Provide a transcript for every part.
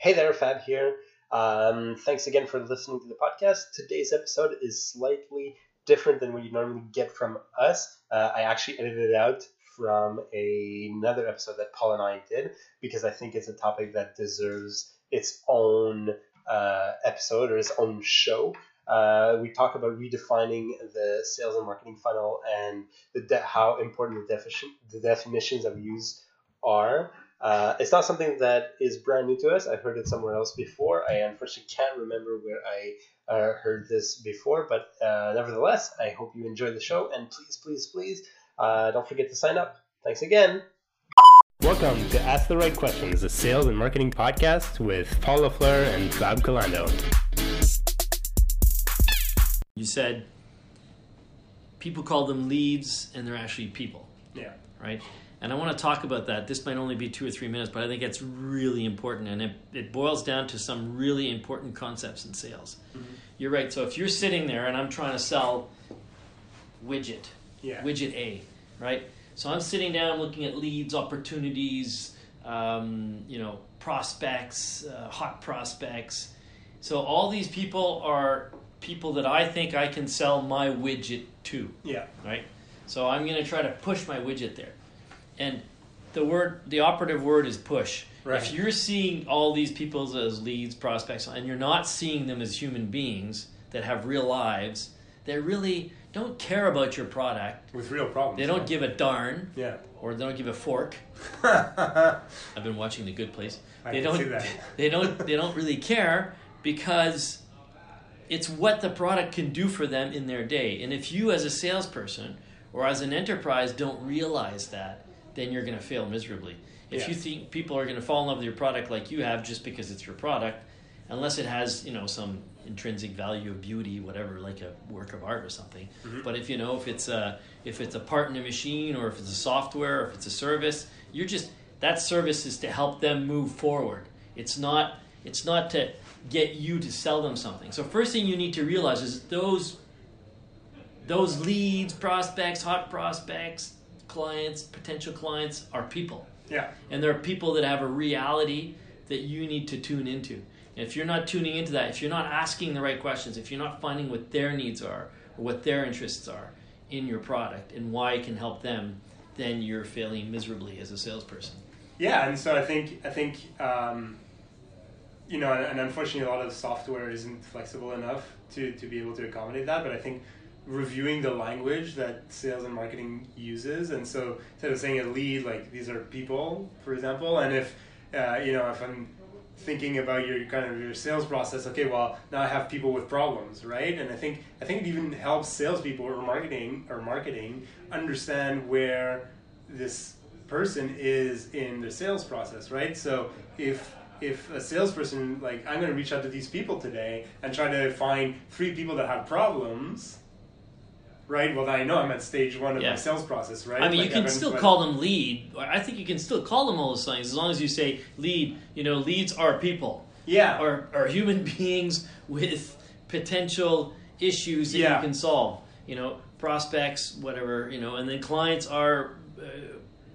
Hey there, Fab here. Um, thanks again for listening to the podcast. Today's episode is slightly different than what you normally get from us. Uh, I actually edited it out from a, another episode that Paul and I did because I think it's a topic that deserves its own uh, episode or its own show. Uh, we talk about redefining the sales and marketing funnel and the de- how important the, defi- the definitions of use are. Uh, it's not something that is brand new to us. I've heard it somewhere else before. I unfortunately can't remember where I uh, heard this before, but uh, nevertheless, I hope you enjoy the show. And please, please, please, uh, don't forget to sign up. Thanks again. Welcome to Ask the Right Questions, a sales and marketing podcast with Paul LaFleur and Fab Colando. You said people call them leads, and they're actually people, Yeah. right? And I want to talk about that. This might only be two or three minutes, but I think it's really important, and it, it boils down to some really important concepts in sales. You're right. So if you're sitting there and I'm trying to sell widget, Yeah. widget A, right? So I'm sitting down looking at leads, opportunities, um, you know, prospects, uh, hot prospects. So all these people are people that I think I can sell my widget to, Yeah. right? So I'm going to try to push my widget there. And the word, the operative word is push. Right. If you're seeing all these people as leads, prospects, and you're not seeing them as human beings that have real lives, that really don't care about your product, With real problems. they don't give a darn, Yeah. or they don't give a fork. I've been watching The Good Place. I they can don't. see that. They don't. They don't really care because it's what the product can do for them in their day. And if you, as a salesperson or as an enterprise, don't realize that, then you're going to fail miserably. If you think people are going to fall in love with your product like you have just because it's your product, unless it has you know some intrinsic value of beauty, whatever, like a work of art or something. Mm-hmm. But if you know if it's a if it's a part in a machine or if it's a software or if it's a service, you're just that service is to help them move forward. It's not it's not to get you to sell them something. So first thing you need to realize is those those leads, prospects, hot prospects, clients, potential clients are people. Yeah. And there are people that have a reality that you need to tune into. And if you're not tuning into that, if you're not asking the right questions, if you're not finding what their needs are or what their interests are in your product and why it can help them, then you're failing miserably as a salesperson. Yeah, and so I think I think um, you know, and unfortunately, a lot of software isn't flexible enough to to be able to accommodate that. But I think reviewing the language that sales and marketing uses, and so instead of saying a lead, like these are people, for example, and if uh, you know, if I'm thinking about your kind of your sales process, okay, well now I have people with problems, right? And I think I think it even helps salespeople or marketing or marketing understand where this person is in the sales process, right? So if if a salesperson like I'm going to reach out to these people today and try to find three people that have problems, right? Well, then I know I'm at stage one of Yeah. my sales process, right? I mean, Like, you can I've still call them lead. I think you can still call them all those things as long as you say lead. You know, leads are people. yeah, are, are human beings with potential issues that Yeah. you can solve. You know, prospects, whatever. You know, and then clients are uh,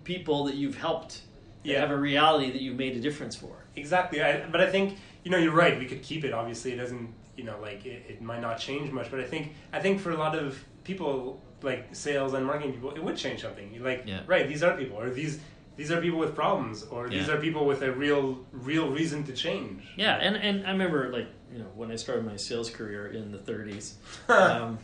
people that you've helped. That Yeah. have a reality that you've made a difference for. Exactly, I, but I think you know you're right. We could keep it. Obviously, it doesn't. You know, like it, it might not change much. But I think I think for a lot of people, like sales and marketing people, it would change something. Like, Yeah. right, these are people, or these these are people with problems, or these Yeah. are people with a real real reason to change. Yeah, and, and I remember like you know when I started my sales career in the 30s. Um,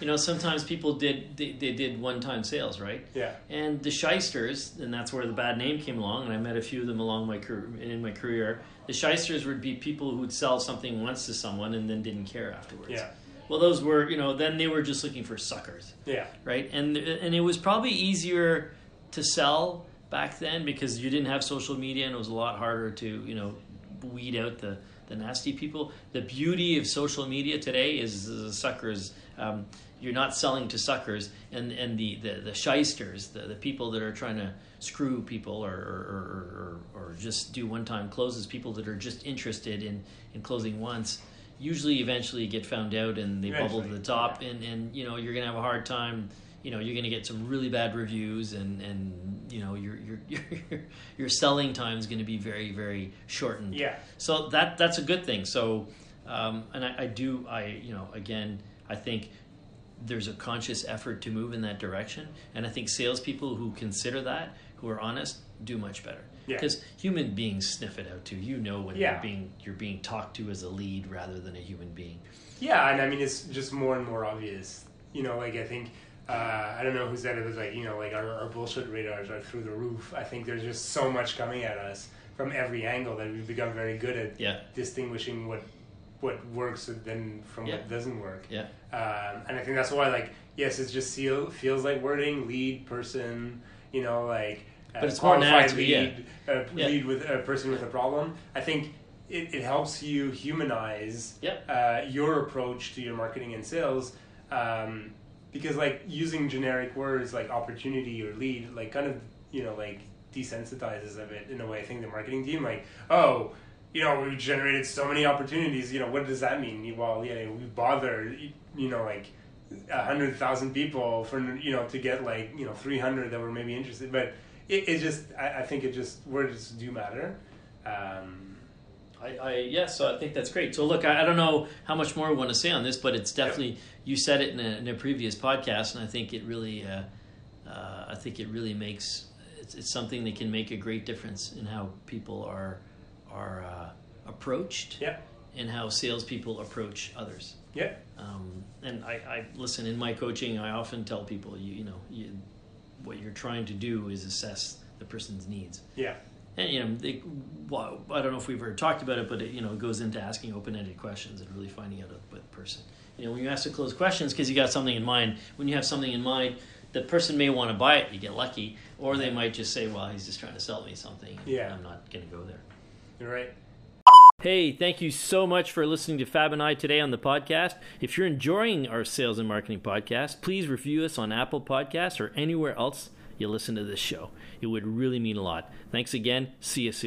you know, sometimes people did they, they did one time sales, right? yeah, And the shysters, and that's where the bad name came along, and I met a few of them along my career, in my career. The shysters would be people who would sell something once to someone and then didn't care afterwards. yeah, Well, those were, you know, then they were just looking for suckers, yeah, right? And and it was probably easier to sell back then because you didn't have social media and it was a lot harder to, you know, weed out the the nasty people. The beauty of social media today is the suckers. Um, you're not selling to suckers, and and the the, the shysters, the, the people that are trying to screw people or or, or, or, or just do one time closes, people that are just interested in in closing once. Usually, eventually, get found out and they bubble to the top, and and you know you're gonna have a hard time you know you're to get some really bad reviews and and you know your your your, your selling time is to be very very shortened. Yeah. so that that's a good thing. So um, and I, I do i you know again i think there's a conscious effort to move in that direction. And i think salespeople who consider that who are honest do much better Yeah. because human beings sniff it out too you know when Yeah. you're being you're being talked to as a lead rather than a human being Yeah, and I mean it's just more and more obvious. You know, like I think uh, I don't know who said it was like you know like our, our bullshit radars are through the roof. I think there's just so much coming at us from every angle that we've become very good at yeah distinguishing what what works then from Yeah. what doesn't work. yeah Um, and I think that's why like yes, it just feel, feels like wording lead person. You know, like But it's more qualified naturally, yeah. lead uh, Yeah. lead with a person with a problem. I think it, it helps you humanize Yeah. uh, your approach to your marketing and sales um, because like using generic words like opportunity or lead like kind of you know like desensitizes of it in a way i think the marketing team like oh you know we generated so many opportunities you know what does that mean well yeah we bothered you know like a hundred thousand people for you know to get like you know 300 that were maybe interested but it, it just I, I think it just words do matter um, I, I yeah, so I think that's great. So look, I, I don't know how much more we want to say on this, but it's definitely you said it in a, in a previous podcast, and I think it really, uh, uh, I think it really makes it's, it's something that can make a great difference in how people are are uh, approached yeah and how salespeople approach others. yeah Um, and I, I listen in my coaching. I often tell people, you, you know, you, what you're trying to do is assess the person's needs. yeah And you know, they, well, I don't know if we've ever talked about it, but it you know it goes into asking open-ended questions and really finding out about the person. You know, when you ask the closed questions because you got something in mind. When you have something in mind, the person may want to buy it. You get lucky, or they might just say, "Well, he's just trying to sell me something. Yeah. I'm not going to go there." you're right Hey, thank you so much for listening to Fab and I today on the podcast. If you're enjoying our sales and marketing podcast, please review us on Apple Podcasts or anywhere else you listen to this show. It would really mean a lot. Thanks again. See you soon.